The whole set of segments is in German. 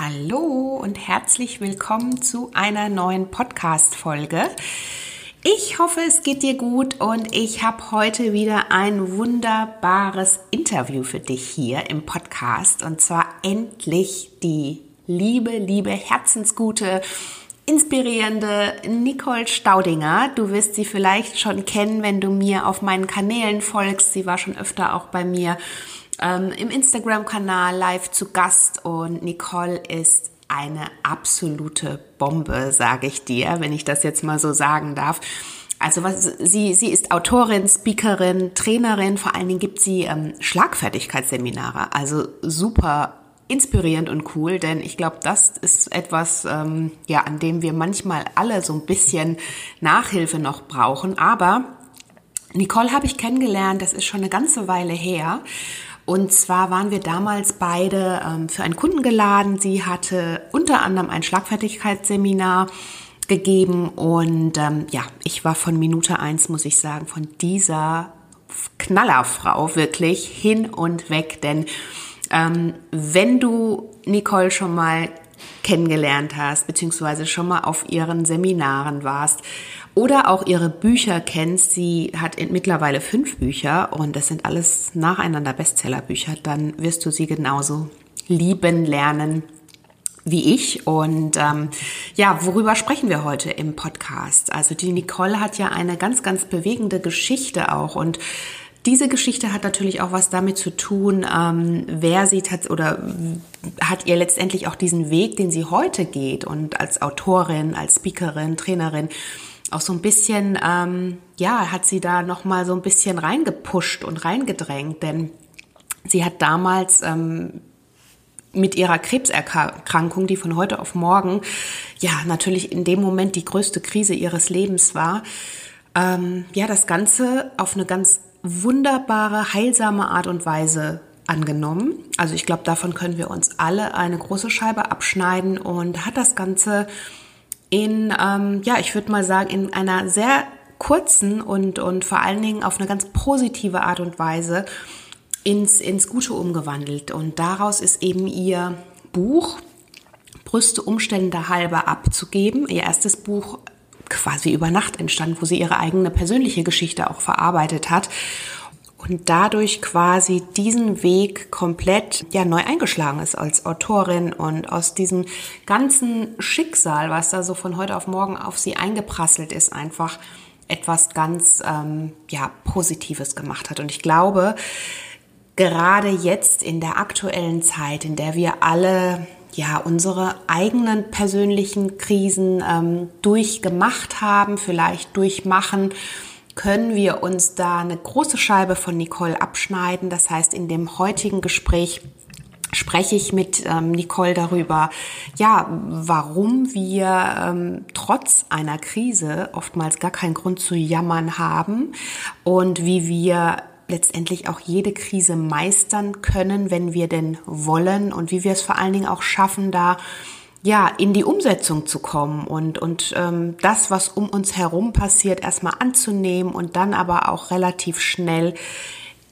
Hallo und herzlich willkommen zu einer neuen Podcast-Folge. Ich hoffe, es geht dir gut und ich habe heute wieder ein wunderbares Interview für dich hier im Podcast und zwar endlich die liebe, liebe, herzensgute, inspirierende Nicole Staudinger. Du wirst sie vielleicht schon kennen, wenn du mir auf meinen Kanälen folgst. Sie war schon öfter auch bei mir ähm, im Instagram-Kanal live zu Gast und Nicole ist eine absolute Bombe, sage ich dir, wenn ich das jetzt mal so sagen darf. Also was, sie, sie ist Autorin, Speakerin, Trainerin, vor allen Dingen gibt sie ähm, Schlagfertigkeitsseminare. Also super inspirierend und cool, denn ich glaube, das ist etwas, ähm, ja, an dem wir manchmal alle so ein bisschen Nachhilfe noch brauchen. Aber Nicole habe ich kennengelernt, das ist schon eine ganze Weile her. Und zwar waren wir damals beide ähm, für einen Kunden geladen. Sie hatte unter anderem ein Schlagfertigkeitsseminar gegeben und ähm, ja, ich war von Minute eins, muss ich sagen, von dieser Knallerfrau wirklich hin und weg. Denn ähm, wenn du Nicole schon mal kennengelernt hast, beziehungsweise schon mal auf ihren Seminaren warst oder auch ihre Bücher kennst. Sie hat mittlerweile fünf Bücher und das sind alles nacheinander Bestsellerbücher. Dann wirst du sie genauso lieben lernen wie ich. Und ähm, ja, worüber sprechen wir heute im Podcast? Also die Nicole hat ja eine ganz, ganz bewegende Geschichte auch und diese Geschichte hat natürlich auch was damit zu tun, ähm, wer sie hat oder hat ihr letztendlich auch diesen Weg, den sie heute geht und als Autorin, als Speakerin, Trainerin auch so ein bisschen, ähm, ja, hat sie da noch mal so ein bisschen reingepusht und reingedrängt, denn sie hat damals ähm, mit ihrer Krebserkrankung, die von heute auf morgen, ja, natürlich in dem Moment die größte Krise ihres Lebens war, ähm, ja, das Ganze auf eine ganz wunderbare, heilsame Art und Weise angenommen. Also ich glaube, davon können wir uns alle eine große Scheibe abschneiden und hat das Ganze in, ähm, ja, ich würde mal sagen, in einer sehr kurzen und, und vor allen Dingen auf eine ganz positive Art und Weise ins, ins Gute umgewandelt. Und daraus ist eben ihr Buch Brüste Umstände halber abzugeben. Ihr erstes Buch quasi über Nacht entstanden, wo sie ihre eigene persönliche Geschichte auch verarbeitet hat und dadurch quasi diesen Weg komplett ja neu eingeschlagen ist als Autorin und aus diesem ganzen Schicksal, was da so von heute auf morgen auf sie eingeprasselt ist, einfach etwas ganz ähm, ja Positives gemacht hat. Und ich glaube, gerade jetzt in der aktuellen Zeit, in der wir alle ja unsere eigenen persönlichen Krisen ähm, durchgemacht haben, vielleicht durchmachen können wir uns da eine große Scheibe von Nicole abschneiden. Das heißt, in dem heutigen Gespräch spreche ich mit ähm, Nicole darüber, ja, warum wir ähm, trotz einer Krise oftmals gar keinen Grund zu jammern haben und wie wir letztendlich auch jede Krise meistern können, wenn wir denn wollen und wie wir es vor allen Dingen auch schaffen, da ja, in die Umsetzung zu kommen und, und ähm, das, was um uns herum passiert, erstmal anzunehmen und dann aber auch relativ schnell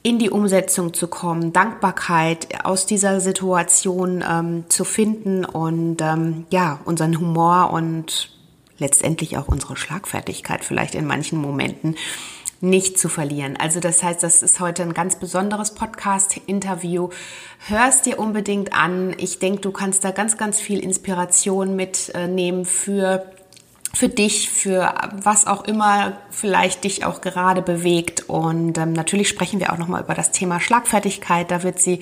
in die Umsetzung zu kommen, Dankbarkeit aus dieser Situation ähm, zu finden und ähm, ja, unseren Humor und letztendlich auch unsere Schlagfertigkeit vielleicht in manchen Momenten nicht zu verlieren. Also das heißt, das ist heute ein ganz besonderes Podcast-Interview. Hörst dir unbedingt an. Ich denke, du kannst da ganz, ganz viel Inspiration mitnehmen für für dich, für was auch immer vielleicht dich auch gerade bewegt. Und ähm, natürlich sprechen wir auch nochmal über das Thema Schlagfertigkeit. Da wird sie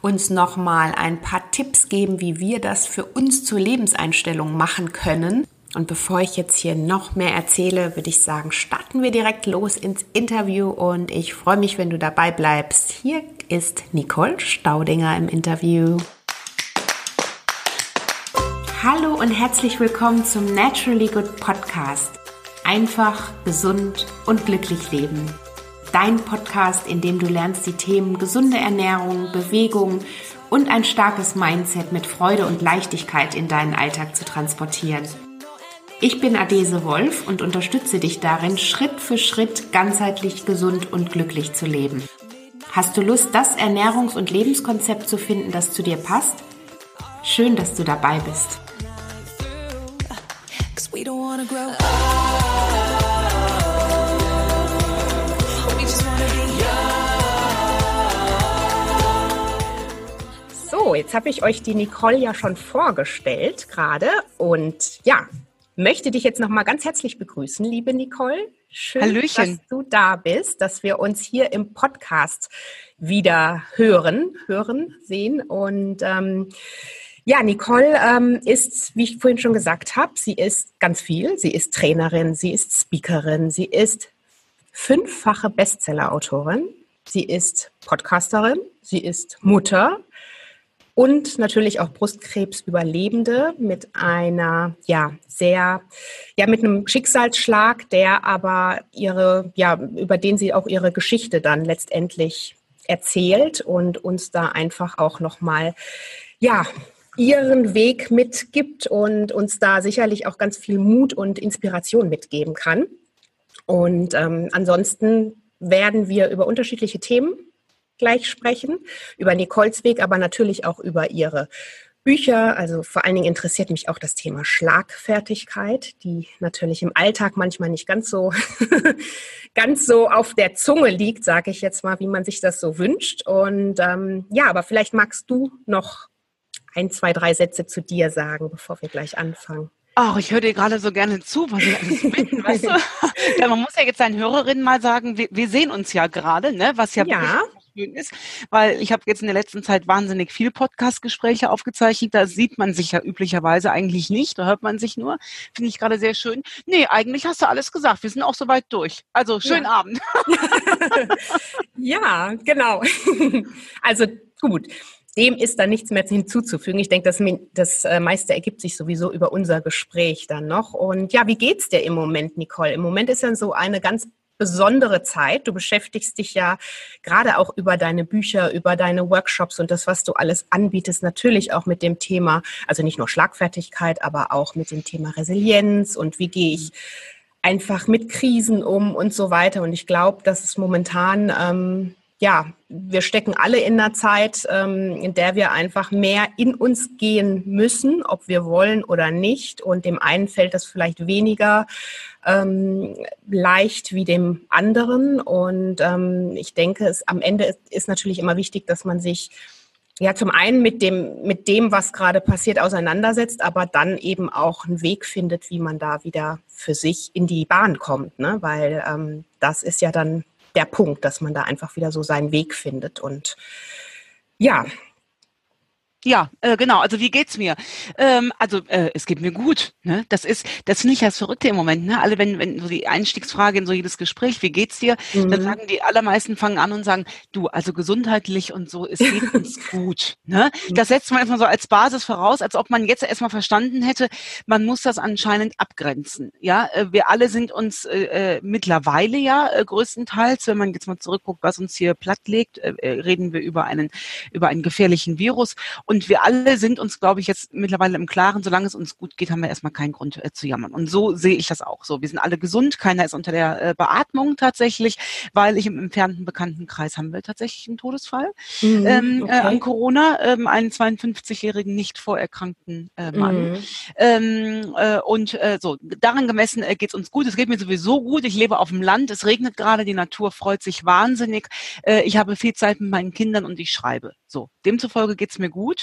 uns nochmal ein paar Tipps geben, wie wir das für uns zur Lebenseinstellung machen können. Und bevor ich jetzt hier noch mehr erzähle, würde ich sagen, starten wir direkt los ins Interview und ich freue mich, wenn du dabei bleibst. Hier ist Nicole Staudinger im Interview. Hallo und herzlich willkommen zum Naturally Good Podcast. Einfach, gesund und glücklich leben. Dein Podcast, in dem du lernst, die Themen gesunde Ernährung, Bewegung und ein starkes Mindset mit Freude und Leichtigkeit in deinen Alltag zu transportieren. Ich bin Adese Wolf und unterstütze dich darin, Schritt für Schritt ganzheitlich gesund und glücklich zu leben. Hast du Lust, das Ernährungs- und Lebenskonzept zu finden, das zu dir passt? Schön, dass du dabei bist. So, jetzt habe ich euch die Nicole ja schon vorgestellt gerade und ja, möchte dich jetzt noch mal ganz herzlich begrüßen, liebe Nicole. Schön, Hallöchen. dass du da bist, dass wir uns hier im Podcast wieder hören, hören, sehen und ähm, ja, Nicole ähm, ist, wie ich vorhin schon gesagt habe, sie ist ganz viel. Sie ist Trainerin, sie ist Speakerin, sie ist fünffache Bestsellerautorin, sie ist Podcasterin, sie ist Mutter und natürlich auch Brustkrebsüberlebende mit einer, ja, sehr, ja, mit einem Schicksalsschlag, der aber ihre, ja, über den sie auch ihre Geschichte dann letztendlich erzählt und uns da einfach auch nochmal, ja, ihren Weg mitgibt und uns da sicherlich auch ganz viel Mut und Inspiration mitgeben kann. Und ähm, ansonsten werden wir über unterschiedliche Themen gleich sprechen, über Nicoles Weg, aber natürlich auch über ihre Bücher. Also vor allen Dingen interessiert mich auch das Thema Schlagfertigkeit, die natürlich im Alltag manchmal nicht ganz so, ganz so auf der Zunge liegt, sage ich jetzt mal, wie man sich das so wünscht. Und ähm, ja, aber vielleicht magst du noch ein, zwei, drei Sätze zu dir sagen, bevor wir gleich anfangen. Ach, ich höre dir gerade so gerne zu, was ich alles bin, weißt du? Ja, man muss ja jetzt seinen Hörerinnen mal sagen, wir, wir sehen uns ja gerade, ne? was ja, ja. Schön ist, weil ich habe jetzt in der letzten Zeit wahnsinnig viel Podcast-Gespräche aufgezeichnet. Da sieht man sich ja üblicherweise eigentlich nicht, da hört man sich nur. Finde ich gerade sehr schön. Nee, eigentlich hast du alles gesagt. Wir sind auch soweit durch. Also, schönen ja. Abend. ja, genau. Also gut dem ist dann nichts mehr hinzuzufügen. Ich denke, das, das äh, meiste ergibt sich sowieso über unser Gespräch dann noch. Und ja, wie geht's dir im Moment, Nicole? Im Moment ist ja so eine ganz besondere Zeit. Du beschäftigst dich ja gerade auch über deine Bücher, über deine Workshops und das, was du alles anbietest, natürlich auch mit dem Thema, also nicht nur Schlagfertigkeit, aber auch mit dem Thema Resilienz und wie gehe ich einfach mit Krisen um und so weiter. Und ich glaube, dass es momentan ähm, ja, wir stecken alle in einer Zeit, ähm, in der wir einfach mehr in uns gehen müssen, ob wir wollen oder nicht. Und dem einen fällt das vielleicht weniger ähm, leicht wie dem anderen. Und ähm, ich denke, es am Ende ist, ist natürlich immer wichtig, dass man sich ja zum einen mit dem, mit dem, was gerade passiert, auseinandersetzt, aber dann eben auch einen Weg findet, wie man da wieder für sich in die Bahn kommt. Ne? Weil ähm, das ist ja dann der Punkt, dass man da einfach wieder so seinen Weg findet. Und ja, ja, äh, genau. Also wie geht's mir? Ähm, also äh, es geht mir gut. Ne? Das ist das finde ich das Verrückte im Moment. Ne? Alle, wenn wenn so die Einstiegsfrage in so jedes Gespräch, wie geht's dir? Mhm. Dann sagen die allermeisten fangen an und sagen, du, also gesundheitlich und so, es geht uns gut. Ne? Mhm. Das setzt man einfach so als Basis voraus, als ob man jetzt erstmal verstanden hätte, man muss das anscheinend abgrenzen. Ja, äh, wir alle sind uns äh, äh, mittlerweile ja äh, größtenteils, wenn man jetzt mal zurückguckt, was uns hier plattlegt, äh, äh reden wir über einen über einen gefährlichen Virus und und wir alle sind uns, glaube ich, jetzt mittlerweile im Klaren, solange es uns gut geht, haben wir erstmal keinen Grund äh, zu jammern. Und so sehe ich das auch so. Wir sind alle gesund, keiner ist unter der äh, Beatmung tatsächlich, weil ich im entfernten Bekanntenkreis haben wir tatsächlich einen Todesfall mhm, ähm, okay. äh, an Corona, ähm, einen 52-jährigen nicht vorerkrankten äh, Mann. Mhm. Ähm, äh, und äh, so, daran gemessen äh, geht es uns gut. Es geht mir sowieso gut. Ich lebe auf dem Land, es regnet gerade, die Natur freut sich wahnsinnig. Äh, ich habe viel Zeit mit meinen Kindern und ich schreibe. So, demzufolge geht's mir gut.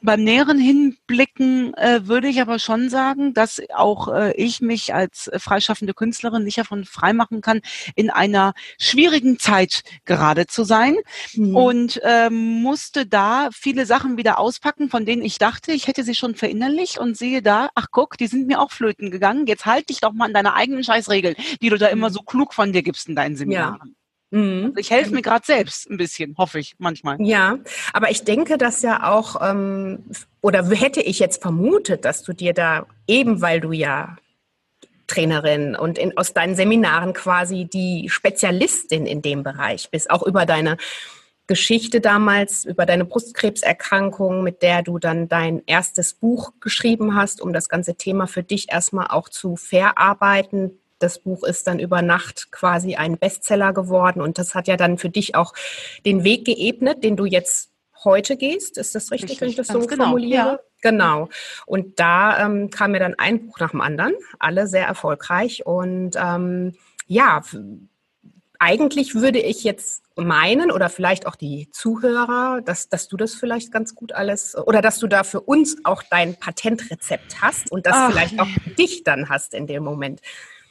Beim näheren Hinblicken äh, würde ich aber schon sagen, dass auch äh, ich mich als äh, freischaffende Künstlerin nicht davon freimachen kann, in einer schwierigen Zeit gerade zu sein mhm. und äh, musste da viele Sachen wieder auspacken, von denen ich dachte, ich hätte sie schon verinnerlicht und sehe da, ach guck, die sind mir auch flöten gegangen. Jetzt halt dich doch mal an deine eigenen Scheißregeln, die du da immer mhm. so klug von dir gibst in deinen Seminaren. Ja. Mhm. Also ich helfe mir gerade selbst ein bisschen, hoffe ich manchmal. Ja, aber ich denke, dass ja auch, ähm, oder hätte ich jetzt vermutet, dass du dir da eben, weil du ja Trainerin und in, aus deinen Seminaren quasi die Spezialistin in dem Bereich bist, auch über deine Geschichte damals, über deine Brustkrebserkrankung, mit der du dann dein erstes Buch geschrieben hast, um das ganze Thema für dich erstmal auch zu verarbeiten, das Buch ist dann über Nacht quasi ein Bestseller geworden und das hat ja dann für dich auch den Weg geebnet, den du jetzt heute gehst. Ist das richtig, richtig wenn ich das so genau. formuliere? Genau. Und da ähm, kam mir dann ein Buch nach dem anderen, alle sehr erfolgreich. Und ähm, ja, eigentlich würde ich jetzt meinen oder vielleicht auch die Zuhörer, dass, dass du das vielleicht ganz gut alles oder dass du da für uns auch dein Patentrezept hast und das Ach, vielleicht auch dich dann hast in dem Moment.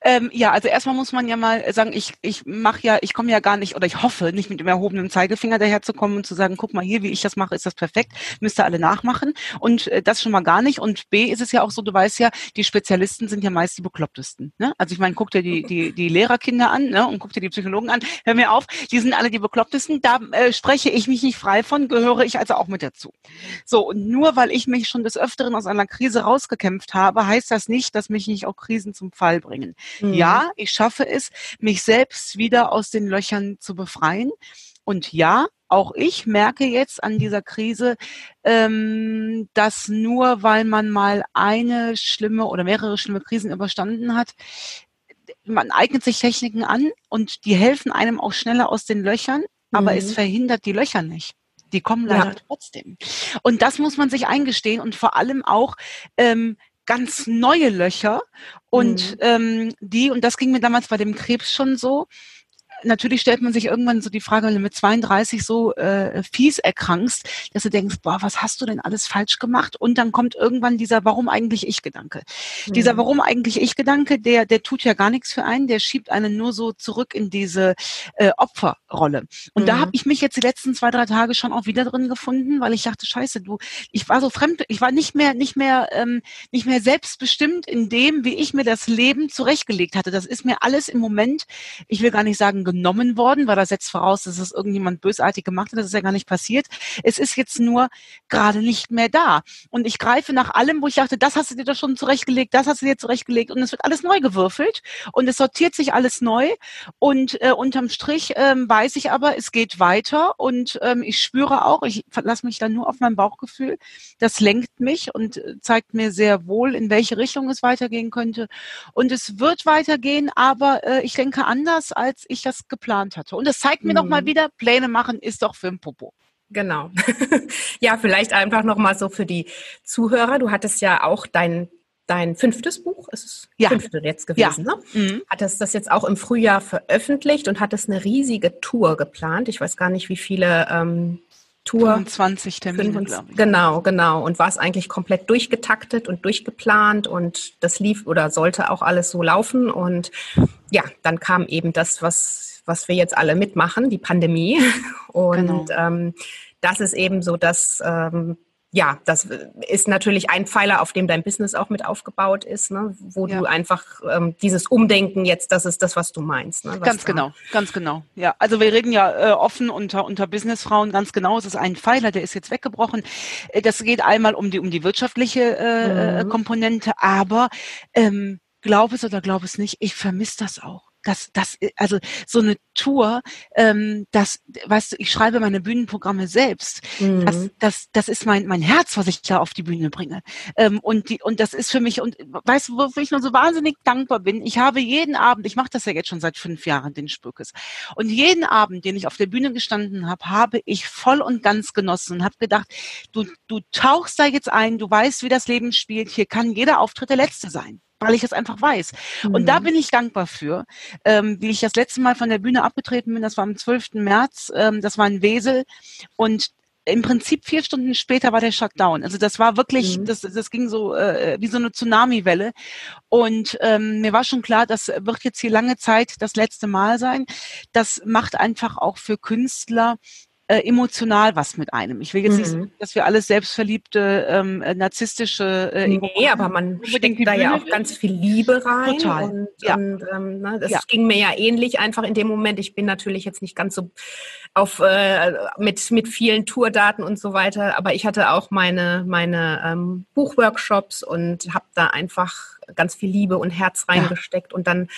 Ähm, ja, also erstmal muss man ja mal sagen, ich, ich mache ja, ich komme ja gar nicht oder ich hoffe nicht mit dem erhobenen Zeigefinger daherzukommen und zu sagen, guck mal hier, wie ich das mache, ist das perfekt, müsst ihr alle nachmachen. Und äh, das schon mal gar nicht. Und B ist es ja auch so, du weißt ja, die Spezialisten sind ja meist die Beklopptesten. Ne? Also ich meine, guck dir die, die, die Lehrerkinder an ne? und guck dir die Psychologen an. Hör mir auf, die sind alle die Beklopptesten. Da äh, spreche ich mich nicht frei von, gehöre ich also auch mit dazu. So, und nur weil ich mich schon des Öfteren aus einer Krise rausgekämpft habe, heißt das nicht, dass mich nicht auch Krisen zum Fall bringen. Mhm. Ja, ich schaffe es, mich selbst wieder aus den Löchern zu befreien. Und ja, auch ich merke jetzt an dieser Krise, ähm, dass nur weil man mal eine schlimme oder mehrere schlimme Krisen überstanden hat, man eignet sich Techniken an und die helfen einem auch schneller aus den Löchern, aber es mhm. verhindert die Löcher nicht. Die kommen leider ja. trotzdem. Und das muss man sich eingestehen und vor allem auch ähm, ganz neue Löcher und mhm. ähm, die, und das ging mir damals bei dem Krebs schon so, natürlich stellt man sich irgendwann so die Frage, wenn du mit 32 so äh, fies erkrankst, dass du denkst, boah, was hast du denn alles falsch gemacht? Und dann kommt irgendwann dieser Warum eigentlich ich-Gedanke. Mhm. Dieser Warum eigentlich ich-Gedanke, der, der tut ja gar nichts für einen, der schiebt einen nur so zurück in diese äh, Opferrolle. Und mhm. da habe ich mich jetzt die letzten zwei, drei Tage schon auch wieder drin gefunden, weil ich dachte, scheiße, du, ich war so fremd, ich war nicht mehr, nicht mehr, ähm, nicht mehr selbstbestimmt in dem, wie ich mir das Leben zurechtgelegt hatte. Das ist mir alles im Moment, ich will gar nicht sagen, genommen worden, weil das setzt voraus, dass es irgendjemand bösartig gemacht hat. Das ist ja gar nicht passiert. Es ist jetzt nur gerade nicht mehr da. Und ich greife nach allem, wo ich dachte, das hast du dir doch schon zurechtgelegt, das hast du dir zurechtgelegt und es wird alles neu gewürfelt und es sortiert sich alles neu und äh, unterm Strich ähm, weiß ich aber, es geht weiter und ähm, ich spüre auch, ich verlasse mich dann nur auf mein Bauchgefühl, das lenkt mich und äh, zeigt mir sehr wohl, in welche Richtung es weitergehen könnte und es wird weitergehen, aber äh, ich denke anders, als ich das geplant hatte. Und das zeigt mir mhm. mal wieder, Pläne machen ist doch für ein Popo. Genau. ja, vielleicht einfach noch mal so für die Zuhörer. Du hattest ja auch dein dein fünftes Buch, ist es ja. fünfte jetzt gewesen, ja. ne? Mhm. Hattest das jetzt auch im Frühjahr veröffentlicht und hattest eine riesige Tour geplant. Ich weiß gar nicht, wie viele ähm, Tour. 25 Termine, glaube ich. Genau, genau. Und war es eigentlich komplett durchgetaktet und durchgeplant und das lief oder sollte auch alles so laufen. Und ja, dann kam eben das, was, was wir jetzt alle mitmachen, die Pandemie. Und genau. ähm, das ist eben so das, ähm, ja, das ist natürlich ein Pfeiler, auf dem dein Business auch mit aufgebaut ist, ne? wo ja. du einfach ähm, dieses Umdenken jetzt, das ist das, was du meinst. Ne? Ganz genau, ganz genau. Ja, also wir reden ja äh, offen unter unter Businessfrauen ganz genau. Es ist ein Pfeiler, der ist jetzt weggebrochen. Äh, das geht einmal um die um die wirtschaftliche äh, äh mhm. Komponente, aber ähm, glaub es oder glaub es nicht, ich vermisse das auch das, das, also so eine Tour, ähm, das, weißt du, ich schreibe meine Bühnenprogramme selbst. Mhm. Das, das, das ist mein, mein Herz, was ich da auf die Bühne bringe. Ähm, und die, und das ist für mich, und weißt du, wofür ich nur so wahnsinnig dankbar bin? Ich habe jeden Abend, ich mache das ja jetzt schon seit fünf Jahren, den Spökes. Und jeden Abend, den ich auf der Bühne gestanden habe, habe ich voll und ganz genossen und habe gedacht, du, du tauchst da jetzt ein, du weißt, wie das Leben spielt, hier kann jeder Auftritt der letzte sein weil ich es einfach weiß. Mhm. Und da mhm. bin ich dankbar für, ähm, wie ich das letzte Mal von der Bühne abgetreten bin, das war am 12. März, ähm, das war in Wesel und im Prinzip vier Stunden später war der Shutdown. Also das war wirklich, mhm. das, das ging so äh, wie so eine Tsunami-Welle. Und ähm, mir war schon klar, das wird jetzt hier lange Zeit das letzte Mal sein. Das macht einfach auch für Künstler äh, emotional was mit einem. Ich will jetzt mhm. nicht sagen, dass wir alles selbstverliebte, ähm, äh, narzisstische äh, Nee, aber man steckt da ja auch ganz viel Liebe rein. Total. Und, ja. und ähm, ne, das ja. ging mir ja ähnlich einfach in dem Moment. Ich bin natürlich jetzt nicht ganz so auf äh, mit, mit vielen Tourdaten und so weiter, aber ich hatte auch meine, meine ähm, Buchworkshops und habe da einfach ganz viel Liebe und Herz reingesteckt ja. und dann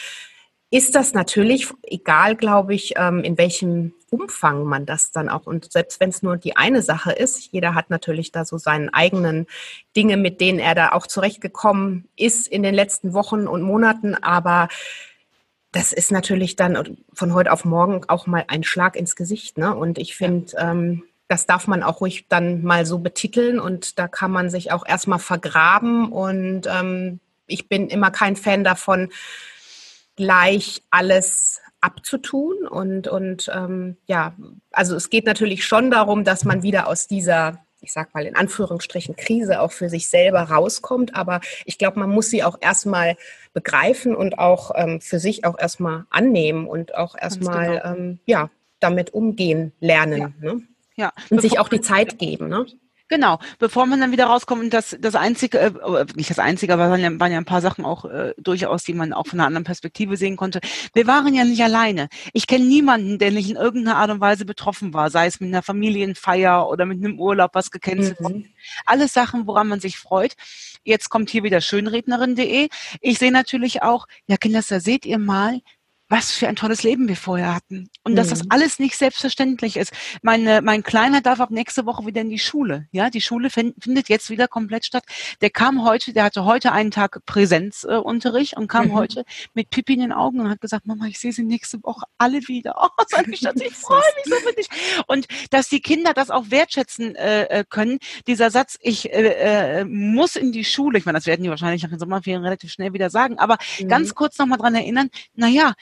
ist das natürlich egal, glaube ich, ähm, in welchem Umfang man das dann auch und selbst wenn es nur die eine Sache ist, jeder hat natürlich da so seinen eigenen Dinge, mit denen er da auch zurechtgekommen ist in den letzten Wochen und Monaten, aber das ist natürlich dann von heute auf morgen auch mal ein Schlag ins Gesicht, ne? Und ich finde, ähm, das darf man auch ruhig dann mal so betiteln und da kann man sich auch erstmal vergraben. Und ähm, ich bin immer kein Fan davon, gleich alles abzutun und, und ähm, ja, also es geht natürlich schon darum, dass man wieder aus dieser ich sag mal in Anführungsstrichen Krise auch für sich selber rauskommt. Aber ich glaube, man muss sie auch erstmal begreifen und auch ähm, für sich auch erstmal annehmen und auch erstmal genau. ähm, ja damit umgehen lernen. Ja. Ne? ja. Und sich auch die Zeit geben. Ne? Genau, bevor man dann wieder rauskommt und das, das einzige, äh, nicht das einzige, aber waren ja, waren ja ein paar Sachen auch äh, durchaus, die man auch von einer anderen Perspektive sehen konnte. Wir waren ja nicht alleine. Ich kenne niemanden, der nicht in irgendeiner Art und Weise betroffen war, sei es mit einer Familienfeier oder mit einem Urlaub, was gecancelt mhm. wurde. Alles Sachen, woran man sich freut. Jetzt kommt hier wieder schönrednerin.de. Ich sehe natürlich auch, ja Kinder, da seht ihr mal, was für ein tolles Leben wir vorher hatten. Und mhm. dass das mhm. alles nicht selbstverständlich ist. Meine, mein Kleiner darf ab nächste Woche wieder in die Schule. Ja, die Schule findet jetzt wieder komplett statt. Der kam heute, der hatte heute einen Tag Präsenzunterricht äh, und kam mhm. heute mit Pipi in den Augen und hat gesagt, Mama, ich sehe sie nächste Woche alle wieder. Oh, sag ich, ich freue mich so für dich. Und dass die Kinder das auch wertschätzen äh, äh, können. Dieser Satz, ich äh, äh, muss in die Schule, ich meine, das werden die wahrscheinlich nach den Sommerferien relativ schnell wieder sagen, aber mhm. ganz kurz nochmal dran erinnern, na ja,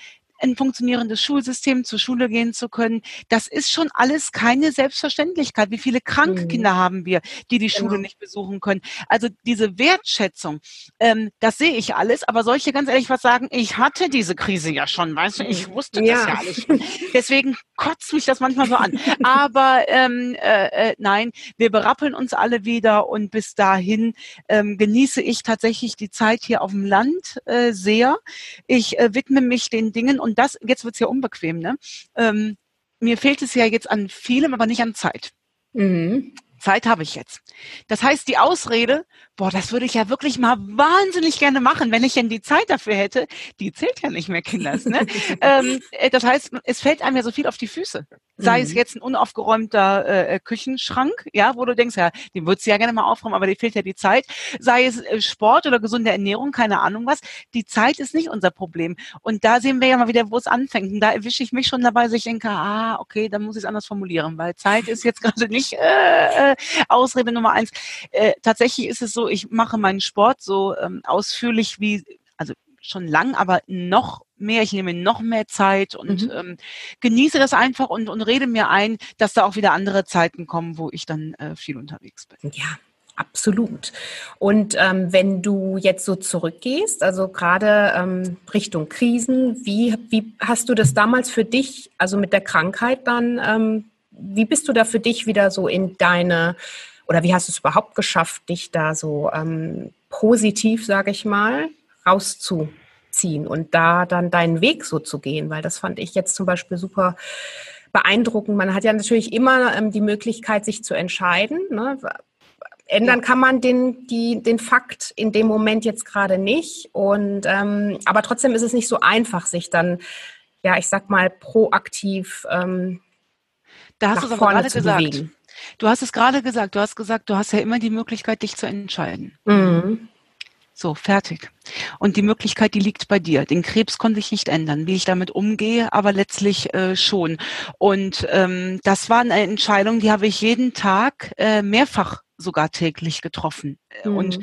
ein funktionierendes Schulsystem, zur Schule gehen zu können. Das ist schon alles keine Selbstverständlichkeit. Wie viele kranke mhm. Kinder haben wir, die die Schule genau. nicht besuchen können? Also diese Wertschätzung, ähm, das sehe ich alles. Aber solche ganz ehrlich was sagen, ich hatte diese Krise ja schon, weißt du, ich mhm. wusste ja. das ja alles schon. Deswegen kotzt mich das manchmal so an. Aber ähm, äh, äh, nein, wir berappeln uns alle wieder und bis dahin ähm, genieße ich tatsächlich die Zeit hier auf dem Land äh, sehr. Ich äh, widme mich den Dingen und und das, jetzt wird's ja unbequem, ne? Ähm, mir fehlt es ja jetzt an vielem, aber nicht an Zeit. Mhm. Zeit habe ich jetzt. Das heißt, die Ausrede, boah, das würde ich ja wirklich mal wahnsinnig gerne machen, wenn ich denn die Zeit dafür hätte, die zählt ja nicht mehr, Kinders. Ne? ähm, äh, das heißt, es fällt einem ja so viel auf die Füße. Sei mhm. es jetzt ein unaufgeräumter äh, Küchenschrank, ja, wo du denkst, ja, den würdest du ja gerne mal aufräumen, aber dir fehlt ja die Zeit. Sei es äh, Sport oder gesunde Ernährung, keine Ahnung was. Die Zeit ist nicht unser Problem. Und da sehen wir ja mal wieder, wo es anfängt. Und da erwische ich mich schon dabei, dass ich denke, ah, okay, dann muss ich es anders formulieren, weil Zeit ist jetzt gerade nicht äh, äh, Ausrede Nummer eins. Äh, tatsächlich ist es so, ich mache meinen Sport so ähm, ausführlich wie, also schon lang, aber noch mehr, ich nehme noch mehr Zeit und mhm. ähm, genieße das einfach und, und rede mir ein, dass da auch wieder andere Zeiten kommen, wo ich dann äh, viel unterwegs bin. Ja, Absolut. Und ähm, wenn du jetzt so zurückgehst, also gerade ähm, Richtung Krisen, wie, wie hast du das damals für dich, also mit der Krankheit dann, ähm, wie bist du da für dich wieder so in deine, oder wie hast du es überhaupt geschafft, dich da so ähm, positiv, sage ich mal, rauszuziehen und da dann deinen Weg so zu gehen? Weil das fand ich jetzt zum Beispiel super beeindruckend. Man hat ja natürlich immer ähm, die Möglichkeit, sich zu entscheiden. Ne? Ändern kann man den, die, den Fakt in dem Moment jetzt gerade nicht. Und ähm, aber trotzdem ist es nicht so einfach, sich dann, ja, ich sag mal, proaktiv ähm, da hast du es aber gerade gesagt. Bewegen. Du hast es gerade gesagt. Du hast gesagt, du hast ja immer die Möglichkeit, dich zu entscheiden. Mhm. So, fertig. Und die Möglichkeit, die liegt bei dir. Den Krebs konnte ich nicht ändern, wie ich damit umgehe, aber letztlich äh, schon. Und ähm, das war eine Entscheidung, die habe ich jeden Tag äh, mehrfach sogar täglich getroffen. Mhm. Und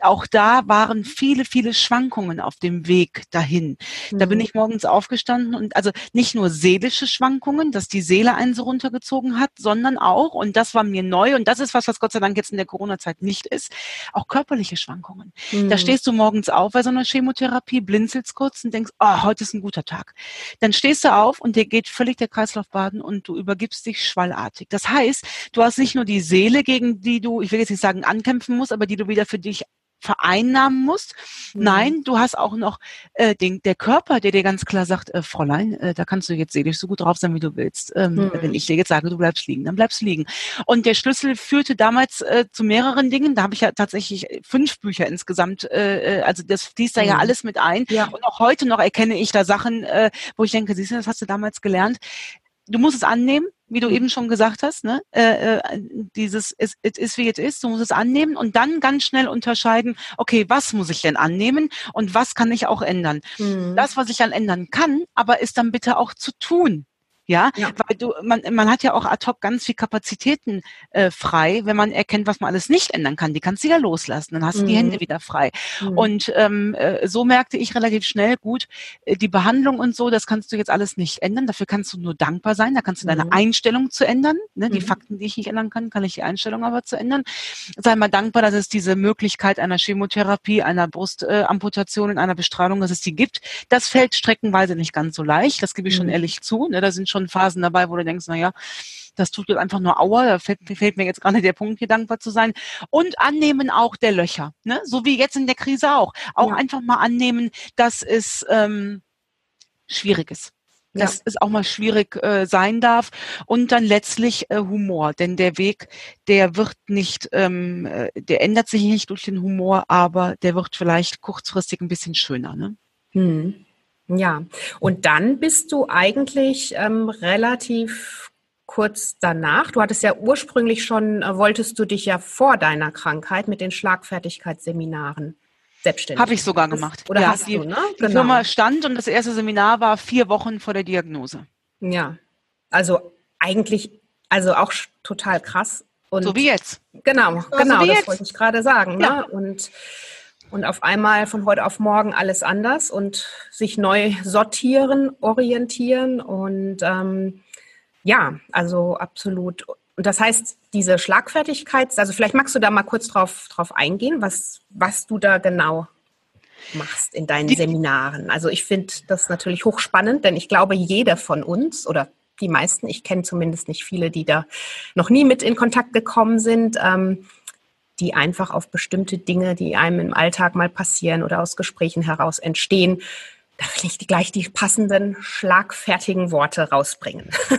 auch da waren viele, viele Schwankungen auf dem Weg dahin. Mhm. Da bin mhm. ich morgens aufgestanden und also nicht nur seelische Schwankungen, dass die Seele einen so runtergezogen hat, sondern auch, und das war mir neu und das ist was, was Gott sei Dank jetzt in der Corona-Zeit nicht ist, auch körperliche Schwankungen. Mhm. Da stehst du morgens auf bei so einer Chemotherapie, blinzelst kurz und denkst, oh, heute ist ein guter Tag. Dann stehst du auf und dir geht völlig der Kreislauf baden und du übergibst dich schwallartig. Das heißt, du hast nicht nur die Seele, gegen die du, ich will jetzt nicht sagen ankämpfen musst, aber die du wieder für dich vereinnahmen musst. Mhm. Nein, du hast auch noch äh, den, der Körper, der dir ganz klar sagt, äh, Fräulein, äh, da kannst du jetzt seelisch so gut drauf sein, wie du willst. Ähm, mhm. Wenn ich dir jetzt sage, du bleibst liegen, dann bleibst du liegen. Und der Schlüssel führte damals äh, zu mehreren Dingen. Da habe ich ja tatsächlich fünf Bücher insgesamt. Äh, äh, also das fließt da mhm. ja alles mit ein. Ja. Und auch heute noch erkenne ich da Sachen, äh, wo ich denke, siehst du, das hast du damals gelernt. Du musst es annehmen wie du eben schon gesagt hast, ne? Äh, äh, dieses es, es ist wie es ist, du musst es annehmen und dann ganz schnell unterscheiden, okay, was muss ich denn annehmen und was kann ich auch ändern? Mhm. Das, was ich dann ändern kann, aber ist dann bitte auch zu tun. Ja? ja, weil du, man, man hat ja auch ad hoc ganz viel Kapazitäten äh, frei, wenn man erkennt, was man alles nicht ändern kann. Die kannst du ja loslassen, dann hast du mhm. die Hände wieder frei. Mhm. Und ähm, äh, so merkte ich relativ schnell, gut, äh, die Behandlung und so, das kannst du jetzt alles nicht ändern. Dafür kannst du nur dankbar sein. Da kannst du deine mhm. Einstellung zu ändern. Ne? Die mhm. Fakten, die ich nicht ändern kann, kann ich die Einstellung aber zu ändern. Sei mal dankbar, dass es diese Möglichkeit einer Chemotherapie, einer Brustamputation, äh, einer Bestrahlung, dass es die gibt. Das fällt streckenweise nicht ganz so leicht. Das gebe ich schon mhm. ehrlich zu. Ne? Da sind schon Phasen dabei, wo du denkst, na ja, das tut jetzt einfach nur Aua, da fällt, fällt mir jetzt gerade der Punkt, hier dankbar zu sein. Und annehmen auch der Löcher, ne? so wie jetzt in der Krise auch. Auch ja. einfach mal annehmen, dass es ähm, schwierig ist. Dass ja. es auch mal schwierig äh, sein darf. Und dann letztlich äh, Humor. Denn der Weg, der wird nicht, ähm, äh, der ändert sich nicht durch den Humor, aber der wird vielleicht kurzfristig ein bisschen schöner. Ne? Hm. Ja, und dann bist du eigentlich ähm, relativ kurz danach, du hattest ja ursprünglich schon, äh, wolltest du dich ja vor deiner Krankheit mit den Schlagfertigkeitsseminaren selbstständig. Habe ich sogar gemacht. Oder ja, hast die, du, ne? Die genau. Firma stand und das erste Seminar war vier Wochen vor der Diagnose. Ja, also eigentlich, also auch total krass. Und so wie jetzt. Genau, genau, so das jetzt. wollte ich gerade sagen. Ja. Ne? Und und auf einmal von heute auf morgen alles anders und sich neu sortieren, orientieren und ähm, ja, also absolut. Und das heißt, diese Schlagfertigkeit, also vielleicht magst du da mal kurz drauf, drauf eingehen, was, was du da genau machst in deinen die, Seminaren. Also ich finde das natürlich hochspannend, denn ich glaube, jeder von uns oder die meisten, ich kenne zumindest nicht viele, die da noch nie mit in Kontakt gekommen sind, ähm, die einfach auf bestimmte Dinge, die einem im Alltag mal passieren oder aus Gesprächen heraus entstehen, da will ich gleich die passenden, schlagfertigen Worte rausbringen.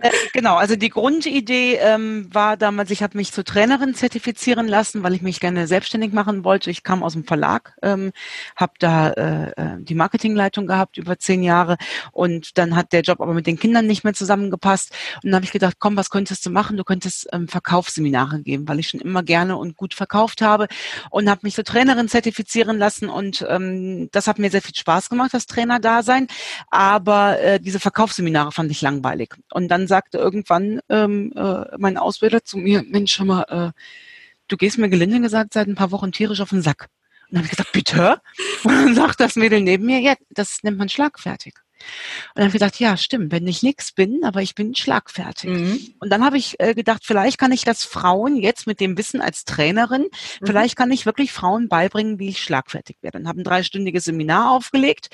äh, genau, also die Grundidee ähm, war damals, ich habe mich zur Trainerin zertifizieren lassen, weil ich mich gerne selbstständig machen wollte. Ich kam aus dem Verlag, ähm, habe da äh, äh, die Marketingleitung gehabt über zehn Jahre und dann hat der Job aber mit den Kindern nicht mehr zusammengepasst. Und dann habe ich gedacht, komm, was könntest du machen? Du könntest ähm, Verkaufsseminare geben, weil ich schon immer gerne und gut verkauft habe und habe mich zur Trainerin zertifizieren lassen und ähm, das hat mir sehr viel Spaß gemacht gemacht, das Trainerdasein, aber äh, diese Verkaufsseminare fand ich langweilig. Und dann sagte irgendwann ähm, äh, mein Ausbilder zu mir, Mensch, hör mal, äh, du gehst mir gelinde gesagt seit ein paar Wochen tierisch auf den Sack. Und dann habe ich gesagt, bitte? Und dann sagt das Mädel neben mir, ja, das nennt man schlagfertig. Und dann habe ich gedacht, ja, stimmt, wenn ich nichts bin, aber ich bin schlagfertig. Mhm. Und dann habe ich äh, gedacht, vielleicht kann ich das Frauen jetzt mit dem Wissen als Trainerin, mhm. vielleicht kann ich wirklich Frauen beibringen, wie ich schlagfertig werde. Und habe ein dreistündiges Seminar aufgelegt,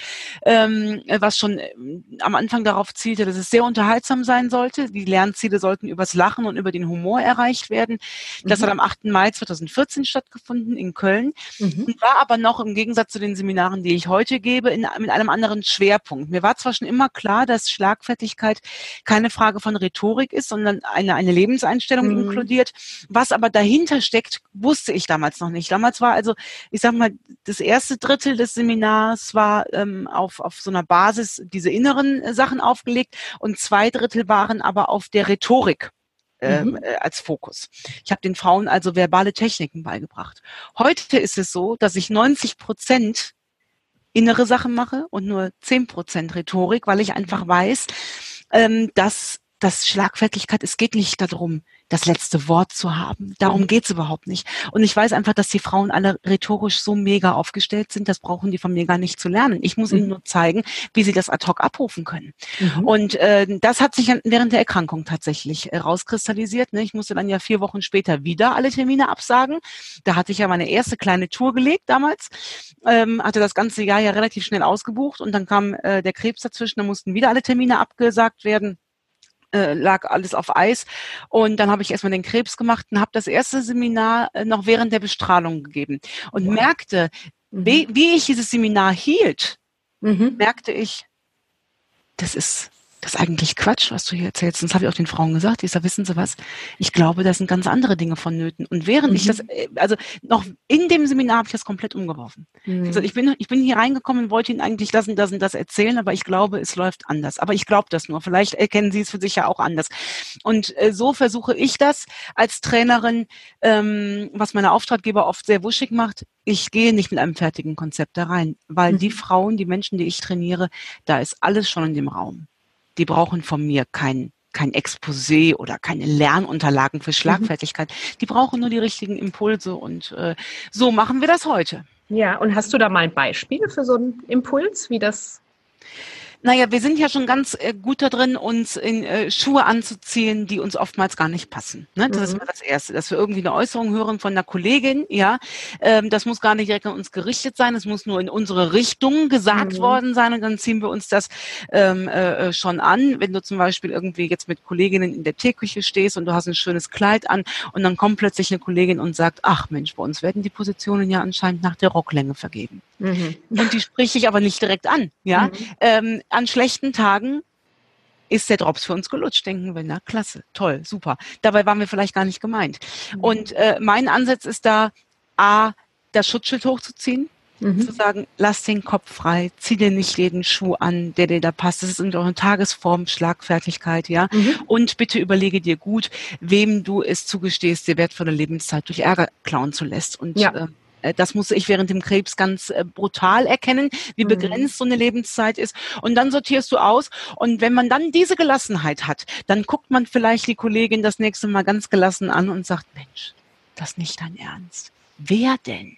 ähm, was schon äh, am Anfang darauf zielte, dass es sehr unterhaltsam sein sollte. Die Lernziele sollten übers Lachen und über den Humor erreicht werden. Das mhm. hat am 8. Mai 2014 stattgefunden in Köln mhm. und war aber noch im Gegensatz zu den Seminaren, die ich heute gebe, in, mit einem anderen Schwerpunkt. Mir war war zwar schon immer klar, dass Schlagfertigkeit keine Frage von Rhetorik ist, sondern eine, eine Lebenseinstellung mhm. inkludiert. Was aber dahinter steckt, wusste ich damals noch nicht. Damals war also, ich sag mal, das erste Drittel des Seminars war ähm, auf, auf so einer Basis diese inneren äh, Sachen aufgelegt und zwei Drittel waren aber auf der Rhetorik ähm, mhm. äh, als Fokus. Ich habe den Frauen also verbale Techniken beigebracht. Heute ist es so, dass ich 90 Prozent innere Sachen mache und nur zehn Prozent Rhetorik, weil ich einfach weiß, ähm, dass das Schlagfertigkeit, es geht nicht darum, das letzte Wort zu haben. Darum mhm. geht's überhaupt nicht. Und ich weiß einfach, dass die Frauen alle rhetorisch so mega aufgestellt sind, das brauchen die von mir gar nicht zu lernen. Ich muss mhm. ihnen nur zeigen, wie sie das ad hoc abrufen können. Mhm. Und äh, das hat sich während der Erkrankung tatsächlich äh, rauskristallisiert. Ne? Ich musste dann ja vier Wochen später wieder alle Termine absagen. Da hatte ich ja meine erste kleine Tour gelegt damals, ähm, hatte das ganze Jahr ja relativ schnell ausgebucht und dann kam äh, der Krebs dazwischen, da mussten wieder alle Termine abgesagt werden äh, lag alles auf Eis. Und dann habe ich erstmal den Krebs gemacht und habe das erste Seminar äh, noch während der Bestrahlung gegeben und wow. merkte, mhm. wie, wie ich dieses Seminar hielt, mhm. merkte ich, das ist das ist eigentlich Quatsch, was du hier erzählst. Und das habe ich auch den Frauen gesagt. Ich sage, wissen Sie was? Ich glaube, da sind ganz andere Dinge vonnöten. Und während mhm. ich das, äh, also noch in dem Seminar habe ich das komplett umgeworfen. Mhm. Also ich bin, ich bin hier reingekommen und wollte Ihnen eigentlich das und das und das erzählen, aber ich glaube, es läuft anders. Aber ich glaube das nur. Vielleicht erkennen Sie es für sich ja auch anders. Und äh, so versuche ich das als Trainerin, ähm, was meine Auftraggeber oft sehr wuschig macht. Ich gehe nicht mit einem fertigen Konzept da rein, weil mhm. die Frauen, die Menschen, die ich trainiere, da ist alles schon in dem Raum. Die brauchen von mir kein kein Exposé oder keine Lernunterlagen für mhm. Schlagfertigkeit. Mhm. Die brauchen nur die richtigen Impulse und äh, so machen wir das heute. Ja, und hast du da mal ein Beispiel für so einen Impuls, wie das naja, wir sind ja schon ganz äh, gut da drin, uns in äh, Schuhe anzuziehen, die uns oftmals gar nicht passen. Ne? Das mhm. ist mal das Erste, dass wir irgendwie eine Äußerung hören von einer Kollegin, ja. Ähm, das muss gar nicht direkt an uns gerichtet sein, es muss nur in unsere Richtung gesagt mhm. worden sein und dann ziehen wir uns das ähm, äh, schon an. Wenn du zum Beispiel irgendwie jetzt mit Kolleginnen in der Teeküche stehst und du hast ein schönes Kleid an und dann kommt plötzlich eine Kollegin und sagt, ach Mensch, bei uns werden die Positionen ja anscheinend nach der Rocklänge vergeben. Mhm. Und die spreche ich aber nicht direkt an, ja. Mhm. Ähm, an schlechten Tagen ist der Drops für uns gelutscht, denken wir, na klasse, toll, super. Dabei waren wir vielleicht gar nicht gemeint. Mhm. Und äh, mein Ansatz ist da, A, das Schutzschild hochzuziehen, mhm. zu sagen, lass den Kopf frei, zieh dir nicht jeden Schuh an, der dir da passt. Das ist in eurer Tagesform, Schlagfertigkeit, ja. Mhm. Und bitte überlege dir gut, wem du es zugestehst, dir wertvolle Lebenszeit durch Ärger klauen zu lässt. Und ja. äh, äh, das musste ich während dem Krebs ganz äh, brutal erkennen, wie mhm. begrenzt so eine Lebenszeit ist. Und dann sortierst du aus. Und wenn man dann diese Gelassenheit hat, dann guckt man vielleicht die Kollegin das nächste Mal ganz gelassen an und sagt, Mensch, das ist nicht dein Ernst. Wer denn?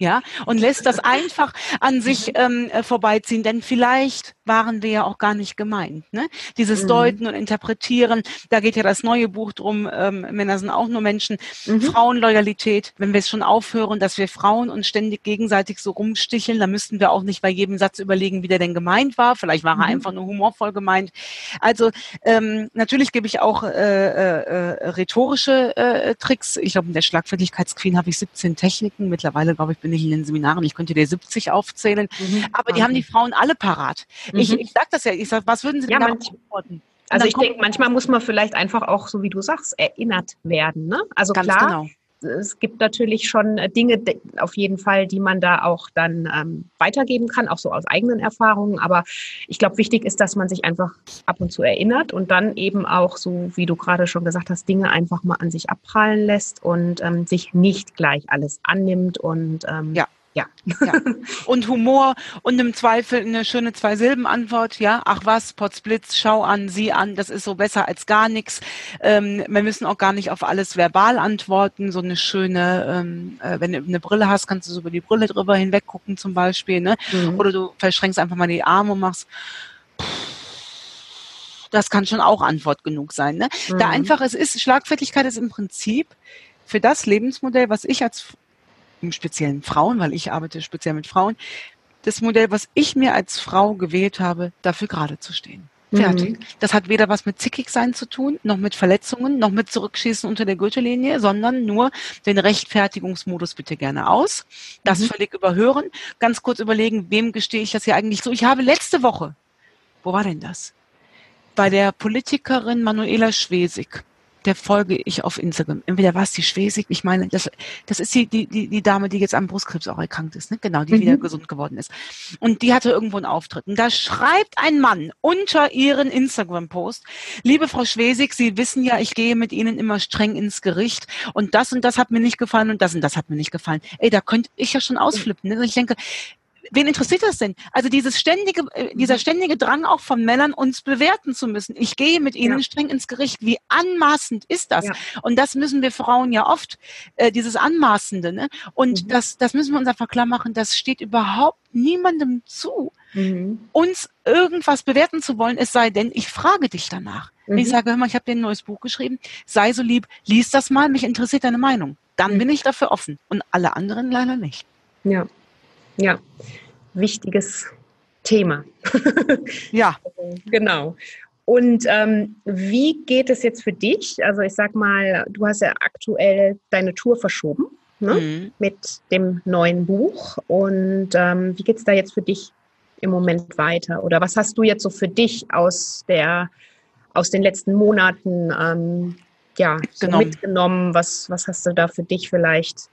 Ja, und lässt das einfach an sich ähm, äh, vorbeiziehen, denn vielleicht waren wir ja auch gar nicht gemeint. Ne? Dieses mhm. Deuten und Interpretieren, da geht ja das neue Buch drum, ähm, Männer sind auch nur Menschen, mhm. Frauenloyalität, wenn wir es schon aufhören, dass wir Frauen uns ständig gegenseitig so rumsticheln, dann müssten wir auch nicht bei jedem Satz überlegen, wie der denn gemeint war, vielleicht war mhm. er einfach nur humorvoll gemeint. Also ähm, natürlich gebe ich auch äh, äh, äh rhetorische äh, Tricks. Ich glaube, in der Schlagfertigkeitsqueen habe ich 17 Techniken, mittlerweile glaube ich bin ich in den Seminaren, ich könnte dir 70 aufzählen, mhm. aber die haben die Frauen alle parat. Mhm. Ich, ich sage das ja, ich sage, was würden sie denn ja, antworten? Also ich denke, manchmal muss man vielleicht einfach auch, so wie du sagst, erinnert werden. Ne? Also Ganz klar, genau es gibt natürlich schon äh, Dinge auf jeden Fall, die man da auch dann ähm, weitergeben kann, auch so aus eigenen Erfahrungen. Aber ich glaube, wichtig ist, dass man sich einfach ab und zu erinnert und dann eben auch, so wie du gerade schon gesagt hast, Dinge einfach mal an sich abprallen lässt und ähm, sich nicht gleich alles annimmt und ähm, ja. Ja. ja. Und Humor und im Zweifel eine schöne Zwei-Silben-Antwort, ja. Ach was, Potzblitz, schau an, sieh an, das ist so besser als gar nichts. Ähm, wir müssen auch gar nicht auf alles verbal antworten. So eine schöne, ähm, äh, wenn du eine Brille hast, kannst du so über die Brille drüber hinweg gucken zum Beispiel, ne? Mhm. Oder du verschränkst einfach mal die Arme und machst das kann schon auch Antwort genug sein. Ne? Mhm. Da einfach, es ist, Schlagfertigkeit ist im Prinzip für das Lebensmodell, was ich als im speziellen Frauen, weil ich arbeite speziell mit Frauen, das Modell, was ich mir als Frau gewählt habe, dafür gerade zu stehen. Fertig. Mhm. Das hat weder was mit zickig sein zu tun, noch mit Verletzungen, noch mit Zurückschießen unter der Gürtellinie, sondern nur den Rechtfertigungsmodus bitte gerne aus. Das mhm. völlig überhören. Ganz kurz überlegen, wem gestehe ich das hier eigentlich so? Ich habe letzte Woche, wo war denn das? Bei der Politikerin Manuela Schwesig der folge ich auf Instagram. Entweder war es die Schwesig, ich meine, das, das ist die, die, die, Dame, die jetzt am Brustkrebs auch erkrankt ist, ne? genau, die mhm. wieder gesund geworden ist. Und die hatte irgendwo einen Auftritt. Und da schreibt ein Mann unter ihren Instagram-Post, liebe Frau Schwesig, Sie wissen ja, ich gehe mit Ihnen immer streng ins Gericht und das und das hat mir nicht gefallen und das und das hat mir nicht gefallen. Ey, da könnte ich ja schon ausflippen. Ne? Ich denke, wen interessiert das denn? Also dieses ständige, äh, dieser mhm. ständige Drang auch von Männern, uns bewerten zu müssen. Ich gehe mit ihnen ja. streng ins Gericht. Wie anmaßend ist das? Ja. Und das müssen wir Frauen ja oft, äh, dieses Anmaßende. Ne? Und mhm. das, das müssen wir uns einfach klar machen, das steht überhaupt niemandem zu, mhm. uns irgendwas bewerten zu wollen, es sei denn, ich frage dich danach. Mhm. Ich sage, hör mal, ich habe dir ein neues Buch geschrieben, sei so lieb, lies das mal, mich interessiert deine Meinung. Dann mhm. bin ich dafür offen und alle anderen leider nicht. Ja, ja, wichtiges Thema. ja. Genau. Und ähm, wie geht es jetzt für dich? Also ich sag mal, du hast ja aktuell deine Tour verschoben ne? mhm. mit dem neuen Buch. Und ähm, wie geht es da jetzt für dich im Moment weiter? Oder was hast du jetzt so für dich aus der aus den letzten Monaten ähm, ja, so mitgenommen? Was, was hast du da für dich vielleicht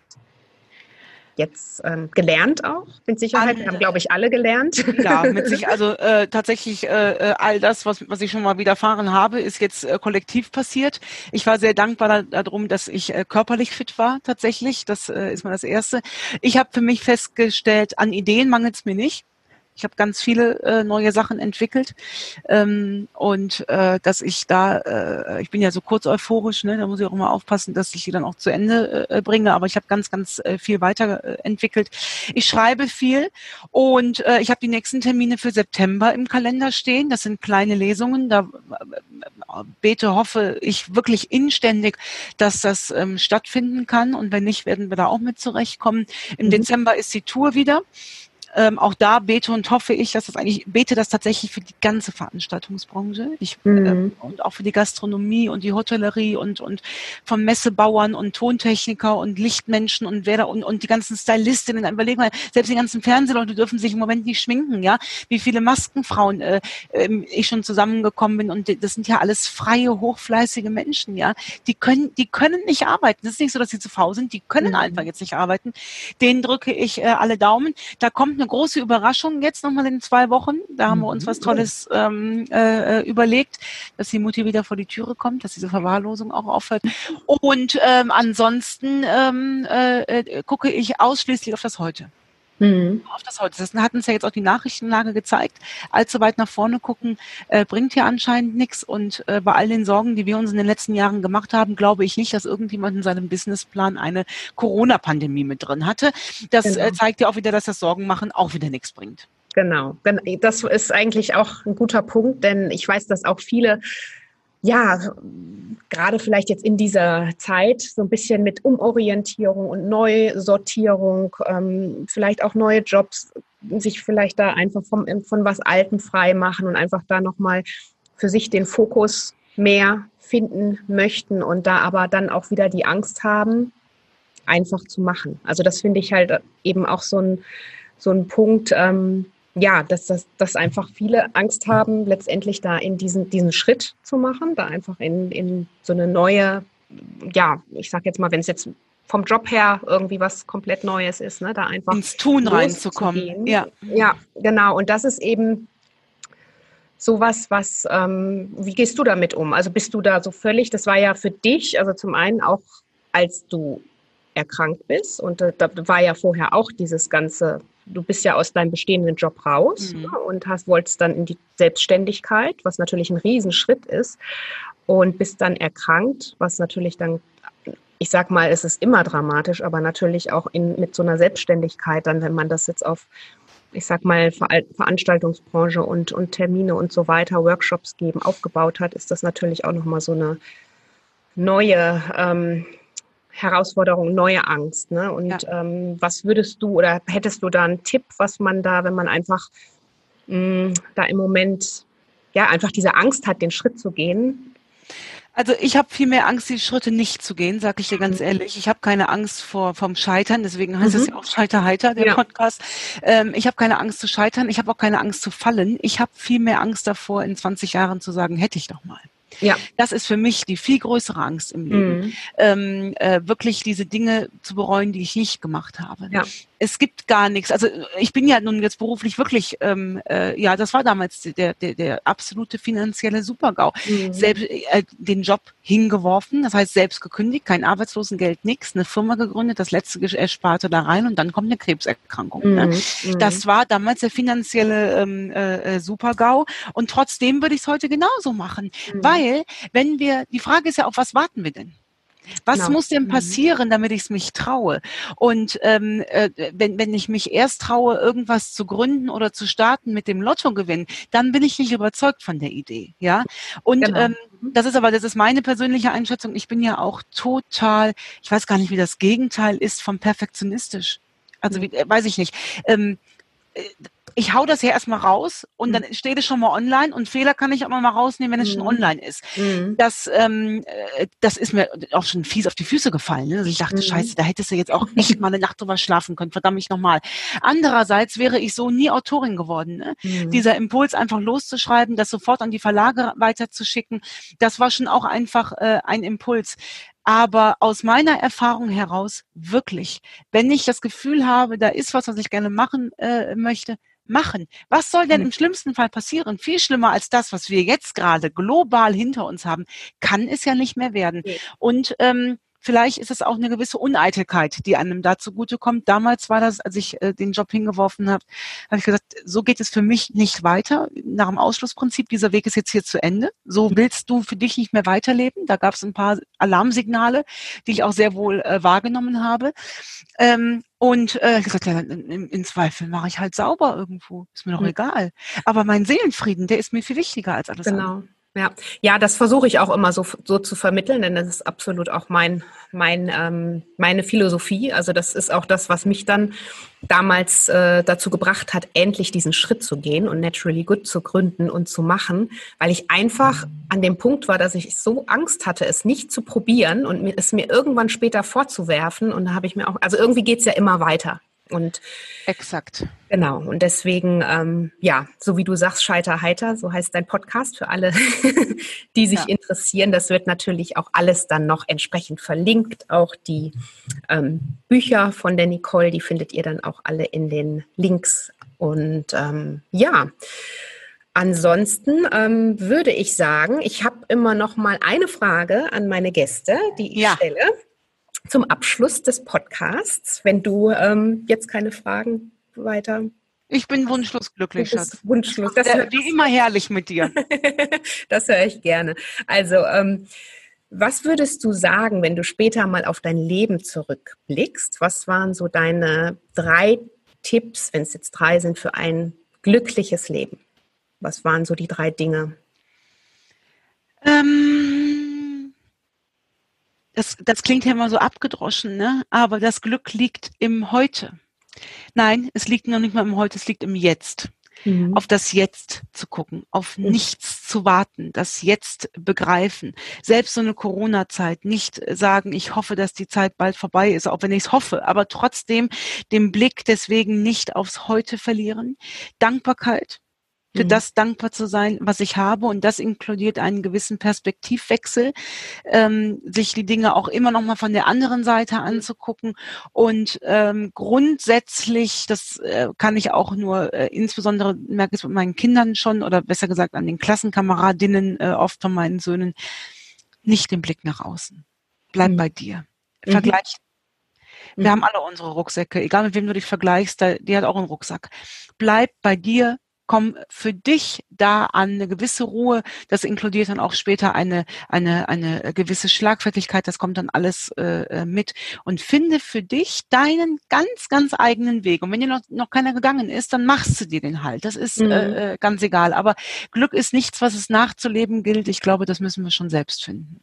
jetzt ähm, gelernt auch, mit Sicherheit. Wir haben, glaube ich, alle gelernt. Ja, mit sich, also äh, tatsächlich äh, äh, all das, was, was ich schon mal widerfahren habe, ist jetzt äh, kollektiv passiert. Ich war sehr dankbar darum, dass ich äh, körperlich fit war, tatsächlich. Das äh, ist mal das Erste. Ich habe für mich festgestellt, an Ideen mangelt es mir nicht Ich habe ganz viele äh, neue Sachen entwickelt ähm, und äh, dass ich da, äh, ich bin ja so kurz euphorisch, ne, da muss ich auch immer aufpassen, dass ich die dann auch zu Ende äh, bringe. Aber ich habe ganz, ganz äh, viel weiterentwickelt. Ich schreibe viel und äh, ich habe die nächsten Termine für September im Kalender stehen. Das sind kleine Lesungen. Da äh, bete, hoffe ich wirklich inständig, dass das ähm, stattfinden kann. Und wenn nicht, werden wir da auch mit zurechtkommen. Im mhm. Dezember ist die Tour wieder. Ähm, auch da bete und hoffe ich, dass das eigentlich, bete das tatsächlich für die ganze Veranstaltungsbranche ich, mhm. ähm, und auch für die Gastronomie und die Hotellerie und, und von Messebauern und Tontechniker und Lichtmenschen und wer da und, und die ganzen Stylistinnen. Überlegen mal, selbst die ganzen Fernsehleute dürfen sich im Moment nicht schminken, ja. Wie viele Maskenfrauen äh, äh, ich schon zusammengekommen bin und das sind ja alles freie, hochfleißige Menschen, ja. Die können, die können nicht arbeiten. Das ist nicht so, dass sie zu faul sind, die können mhm. einfach jetzt nicht arbeiten. Denen drücke ich äh, alle Daumen. Da kommt eine große Überraschung jetzt nochmal in zwei Wochen. Da haben wir uns was mhm. Tolles ähm, äh, überlegt, dass die Mutti wieder vor die Türe kommt, dass diese Verwahrlosung auch aufhört. Und ähm, ansonsten ähm, äh, äh gucke ich ausschließlich auf das Heute. Mhm. Auf das heute. Das hatten es ja jetzt auch die Nachrichtenlage gezeigt. Allzu weit nach vorne gucken äh, bringt ja anscheinend nichts. Und äh, bei all den Sorgen, die wir uns in den letzten Jahren gemacht haben, glaube ich nicht, dass irgendjemand in seinem Businessplan eine Corona-Pandemie mit drin hatte. Das äh, genau. äh, zeigt ja auch wieder, dass das Sorgenmachen auch wieder nichts bringt. Genau. Das ist eigentlich auch ein guter Punkt, denn ich weiß, dass auch viele ja, gerade vielleicht jetzt in dieser Zeit so ein bisschen mit Umorientierung und Neusortierung, ähm, vielleicht auch neue Jobs, sich vielleicht da einfach vom, von was Altem frei machen und einfach da nochmal für sich den Fokus mehr finden möchten und da aber dann auch wieder die Angst haben, einfach zu machen. Also das finde ich halt eben auch so ein, so ein Punkt, ähm, ja, dass, dass, dass einfach viele Angst haben, letztendlich da in diesen, diesen Schritt zu machen, da einfach in, in so eine neue, ja, ich sag jetzt mal, wenn es jetzt vom Job her irgendwie was komplett Neues ist, ne, da einfach ins Tun reinzukommen. Ja. ja, genau. Und das ist eben sowas, was, ähm, wie gehst du damit um? Also bist du da so völlig, das war ja für dich, also zum einen auch, als du erkrankt bist und äh, da war ja vorher auch dieses ganze du bist ja aus deinem bestehenden Job raus mhm. ne, und hast, wolltest dann in die Selbstständigkeit, was natürlich ein Riesenschritt ist, und bist dann erkrankt, was natürlich dann, ich sag mal, es ist immer dramatisch, aber natürlich auch in, mit so einer Selbstständigkeit, dann, wenn man das jetzt auf, ich sag mal, Ver Veranstaltungsbranche und, und Termine und so weiter, Workshops geben, aufgebaut hat, ist das natürlich auch nochmal so eine neue, ähm, Herausforderung, neue Angst. Ne? Und ja. ähm, was würdest du oder hättest du da einen Tipp, was man da, wenn man einfach mh, mm, da im Moment ja einfach diese Angst hat, den Schritt zu gehen? Also ich habe viel mehr Angst, die Schritte nicht zu gehen, sage ich dir ganz mhm. ehrlich. Ich habe keine Angst vor vom Scheitern, deswegen heißt mhm. es ja auch Scheiterheiter, der ja. Podcast. Ähm, ich habe keine Angst zu scheitern, ich habe auch keine Angst zu fallen. Ich habe viel mehr Angst davor, in 20 Jahren zu sagen, hätte ich doch mal. Ja. Das ist für mich die viel größere Angst im Leben, mhm. ähm, äh, wirklich diese Dinge zu bereuen, die ich nicht gemacht habe. Ja es gibt gar nichts. Also ich bin ja nun jetzt beruflich wirklich, ähm, äh, ja, das war damals der, der, der absolute finanzielle Supergau. Mhm. Selbst äh, den Job hingeworfen, das heißt selbst gekündigt, kein Arbeitslosengeld, nichts, eine Firma gegründet, das letzte Ersparte da rein und dann kommt eine Krebserkrankung. Ne? Mhm. Ne? Das war damals der finanzielle ähm, äh, äh, Supergau und trotzdem würde ich es heute genauso machen, mhm. weil wenn wir, die Frage ist ja auch, was warten wir denn? Was genau. muss denn mhm. passieren, damit ich es mich traue? Und ähm, äh, wenn, wenn ich mich erst traue, irgendwas zu gründen oder zu starten mit dem Lottogewinn, dann bin ich nicht überzeugt von der Idee. Ja. Und genau. ähm, mhm. das ist aber, das ist meine persönliche Einschätzung. Ich bin ja auch total, ich weiß gar nicht, wie das Gegenteil ist vom perfektionistisch. Also wie, äh, weiß ich nicht. Ähm, äh, ich hau das ja erstmal raus und mhm. dann steht es schon mal online und Fehler kann ich auch mal rausnehmen, wenn es mhm. schon online ist. Mhm. Das, ähm, äh, das ist mir auch schon fies auf die Füße gefallen. Ne? Also ich dachte, mhm. scheiße, da hättest du jetzt auch echt mal eine Nacht drüber schlafen können, verdammt mich nochmal. Andererseits wäre ich so nie Autorin geworden. Ne? Mhm. Dieser Impuls, einfach loszuschreiben, das sofort an die Verlage weiterzuschicken, das war schon auch einfach äh, ein Impuls. Aber aus meiner Erfahrung heraus wirklich, wenn ich das Gefühl habe, da ist was, was ich gerne machen äh, möchte, machen. Was soll denn hm. im schlimmsten Fall passieren? Viel schlimmer als das, was wir jetzt gerade global hinter uns haben, kann es ja nicht mehr werden. Und ähm, vielleicht ist es auch eine gewisse Uneitelkeit, die einem da zugutekommt. Damals war das, als ich äh, den Job hingeworfen habe, habe ich gesagt, so geht es für mich nicht weiter. Nach dem Ausschlussprinzip, dieser Weg ist jetzt hier zu Ende. So willst du für dich nicht mehr weiterleben. Da gab es ein paar Alarmsignale, die ich auch sehr wohl äh, wahrgenommen habe. Ähm, und äh, gesagt, ja, in, in Zweifel mache ich halt sauber irgendwo. Ist mir doch mhm. egal. Aber mein Seelenfrieden, der ist mir viel wichtiger als alles genau. andere. Ja, ja, das versuche ich auch immer so, so zu vermitteln, denn das ist absolut auch mein, mein, ähm, meine Philosophie. Also das ist auch das, was mich dann damals äh, dazu gebracht hat, endlich diesen Schritt zu gehen und Naturally Good zu gründen und zu machen, weil ich einfach an dem Punkt war, dass ich so Angst hatte, es nicht zu probieren und es mir irgendwann später vorzuwerfen. Und da habe ich mir auch, also irgendwie geht's ja immer weiter. Und exakt. Genau. Und deswegen, ähm, ja, so wie du sagst, Scheiter heiter, so heißt dein Podcast für alle, die sich ja. interessieren. Das wird natürlich auch alles dann noch entsprechend verlinkt. Auch die ähm, Bücher von der Nicole, die findet ihr dann auch alle in den Links. Und ähm, ja. Ansonsten ähm, würde ich sagen, ich habe immer noch mal eine Frage an meine Gäste, die ich ja. stelle zum Abschluss des Podcasts, wenn du ähm, jetzt keine Fragen weiter. Ich bin wunschlos glücklich, Schatz. Wunschlos. Das wie immer herrlich mit dir. das höre ich gerne. Also, ähm, was würdest du sagen, wenn du später mal auf dein Leben zurückblickst? Was waren so deine drei Tipps, wenn es jetzt drei sind, für ein glückliches Leben? Was waren so die drei Dinge? Ähm das, das klingt ja immer so abgedroschen, ne? aber das Glück liegt im Heute. Nein, es liegt noch nicht mal im Heute, es liegt im Jetzt. Mhm. Auf das Jetzt zu gucken, auf mhm. nichts zu warten, das Jetzt begreifen. Selbst so eine Corona-Zeit nicht sagen, ich hoffe, dass die Zeit bald vorbei ist, auch wenn ich es hoffe, aber trotzdem den Blick deswegen nicht aufs Heute verlieren. Dankbarkeit, für mhm. das dankbar zu sein, was ich habe. Und das inkludiert einen gewissen Perspektivwechsel, ähm, sich die Dinge auch immer noch mal von der anderen Seite mhm. anzugucken. Und ähm, grundsätzlich, das äh, kann ich auch nur, äh, insbesondere merke ich es mit meinen Kindern schon, oder besser gesagt an den Klassenkameradinnen, äh, oft von meinen Söhnen, nicht den Blick nach außen. Bleib mhm. bei dir. Mhm. Vergleich wir mhm. haben alle unsere Rucksäcke, egal mit wem du dich vergleichst, die hat auch einen Rucksack. Bleib bei dir, komm für dich da an eine gewisse Ruhe. Das inkludiert dann auch später eine, eine, eine gewisse Schlagfertigkeit. Das kommt dann alles äh, äh, mit. Und finde für dich deinen ganz, ganz eigenen Weg. Und wenn dir noch, noch keiner gegangen ist, dann machst du dir den halt. Das ist mhm. äh, äh ganz egal. Aber Glück ist nichts, was es nachzuleben gilt. Ich glaube, das müssen wir schon selbst finden.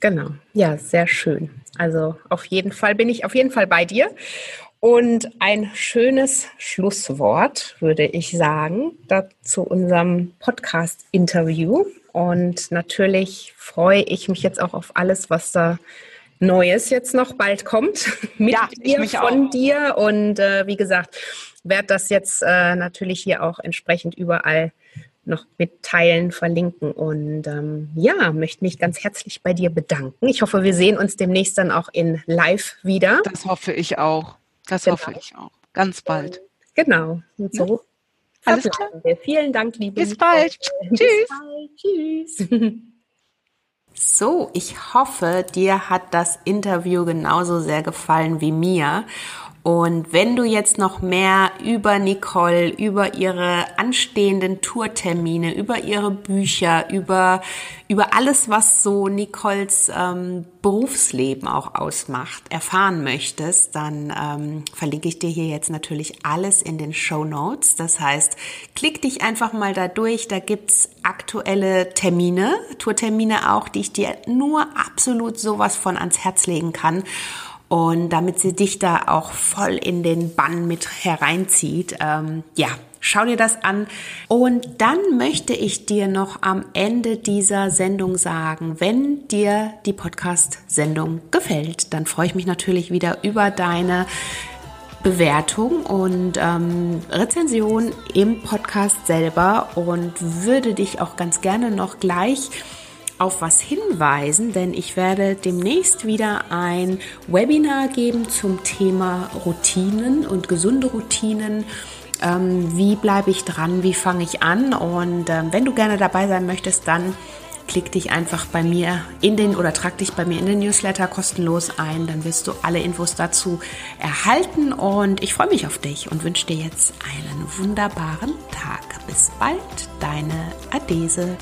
Genau, ja, sehr schön. Also auf jeden Fall bin ich auf jeden Fall bei dir. Und ein schönes Schlusswort, würde ich sagen, zu unserem Podcast-Interview. Und natürlich freue ich mich jetzt auch auf alles, was da Neues jetzt noch bald kommt mit ja, dir, von auch. dir. Und äh, wie gesagt, werde das jetzt äh, natürlich hier auch entsprechend überall noch mitteilen, verlinken. Und ähm, ja, möchte mich ganz herzlich bei dir bedanken. Ich hoffe, wir sehen uns demnächst dann auch in Live wieder. Das hoffe ich auch. Das genau. hoffe ich auch. Ganz bald. Genau. Und so. Ja. Alles klar. Wir. Vielen Dank, liebe Bis bald. Bis Tschüss. Bald. Tschüss. So, ich hoffe, dir hat das Interview genauso sehr gefallen wie mir. Und wenn du jetzt noch mehr über Nicole, über ihre anstehenden Tourtermine, über ihre Bücher, über, über alles, was so Nicoles ähm, Berufsleben auch ausmacht, erfahren möchtest, dann ähm, verlinke ich dir hier jetzt natürlich alles in den Show Notes. Das heißt, klick dich einfach mal da durch. Da gibt's aktuelle Termine, Tourtermine auch, die ich dir nur absolut sowas von ans Herz legen kann. Und damit sie dich da auch voll in den Bann mit hereinzieht, ähm, ja, schau dir das an. Und dann möchte ich dir noch am Ende dieser Sendung sagen, wenn dir die Podcast-Sendung gefällt, dann freue ich mich natürlich wieder über deine Bewertung und ähm, Rezension im Podcast selber und würde dich auch ganz gerne noch gleich auf was hinweisen, denn ich werde demnächst wieder ein Webinar geben zum Thema Routinen und gesunde Routinen. Ähm, wie bleibe ich dran? Wie fange ich an? Und ähm, wenn du gerne dabei sein möchtest, dann klick dich einfach bei mir in den oder trag dich bei mir in den Newsletter kostenlos ein. Dann wirst du alle Infos dazu erhalten und ich freue mich auf dich und wünsche dir jetzt einen wunderbaren Tag. Bis bald, deine Adese.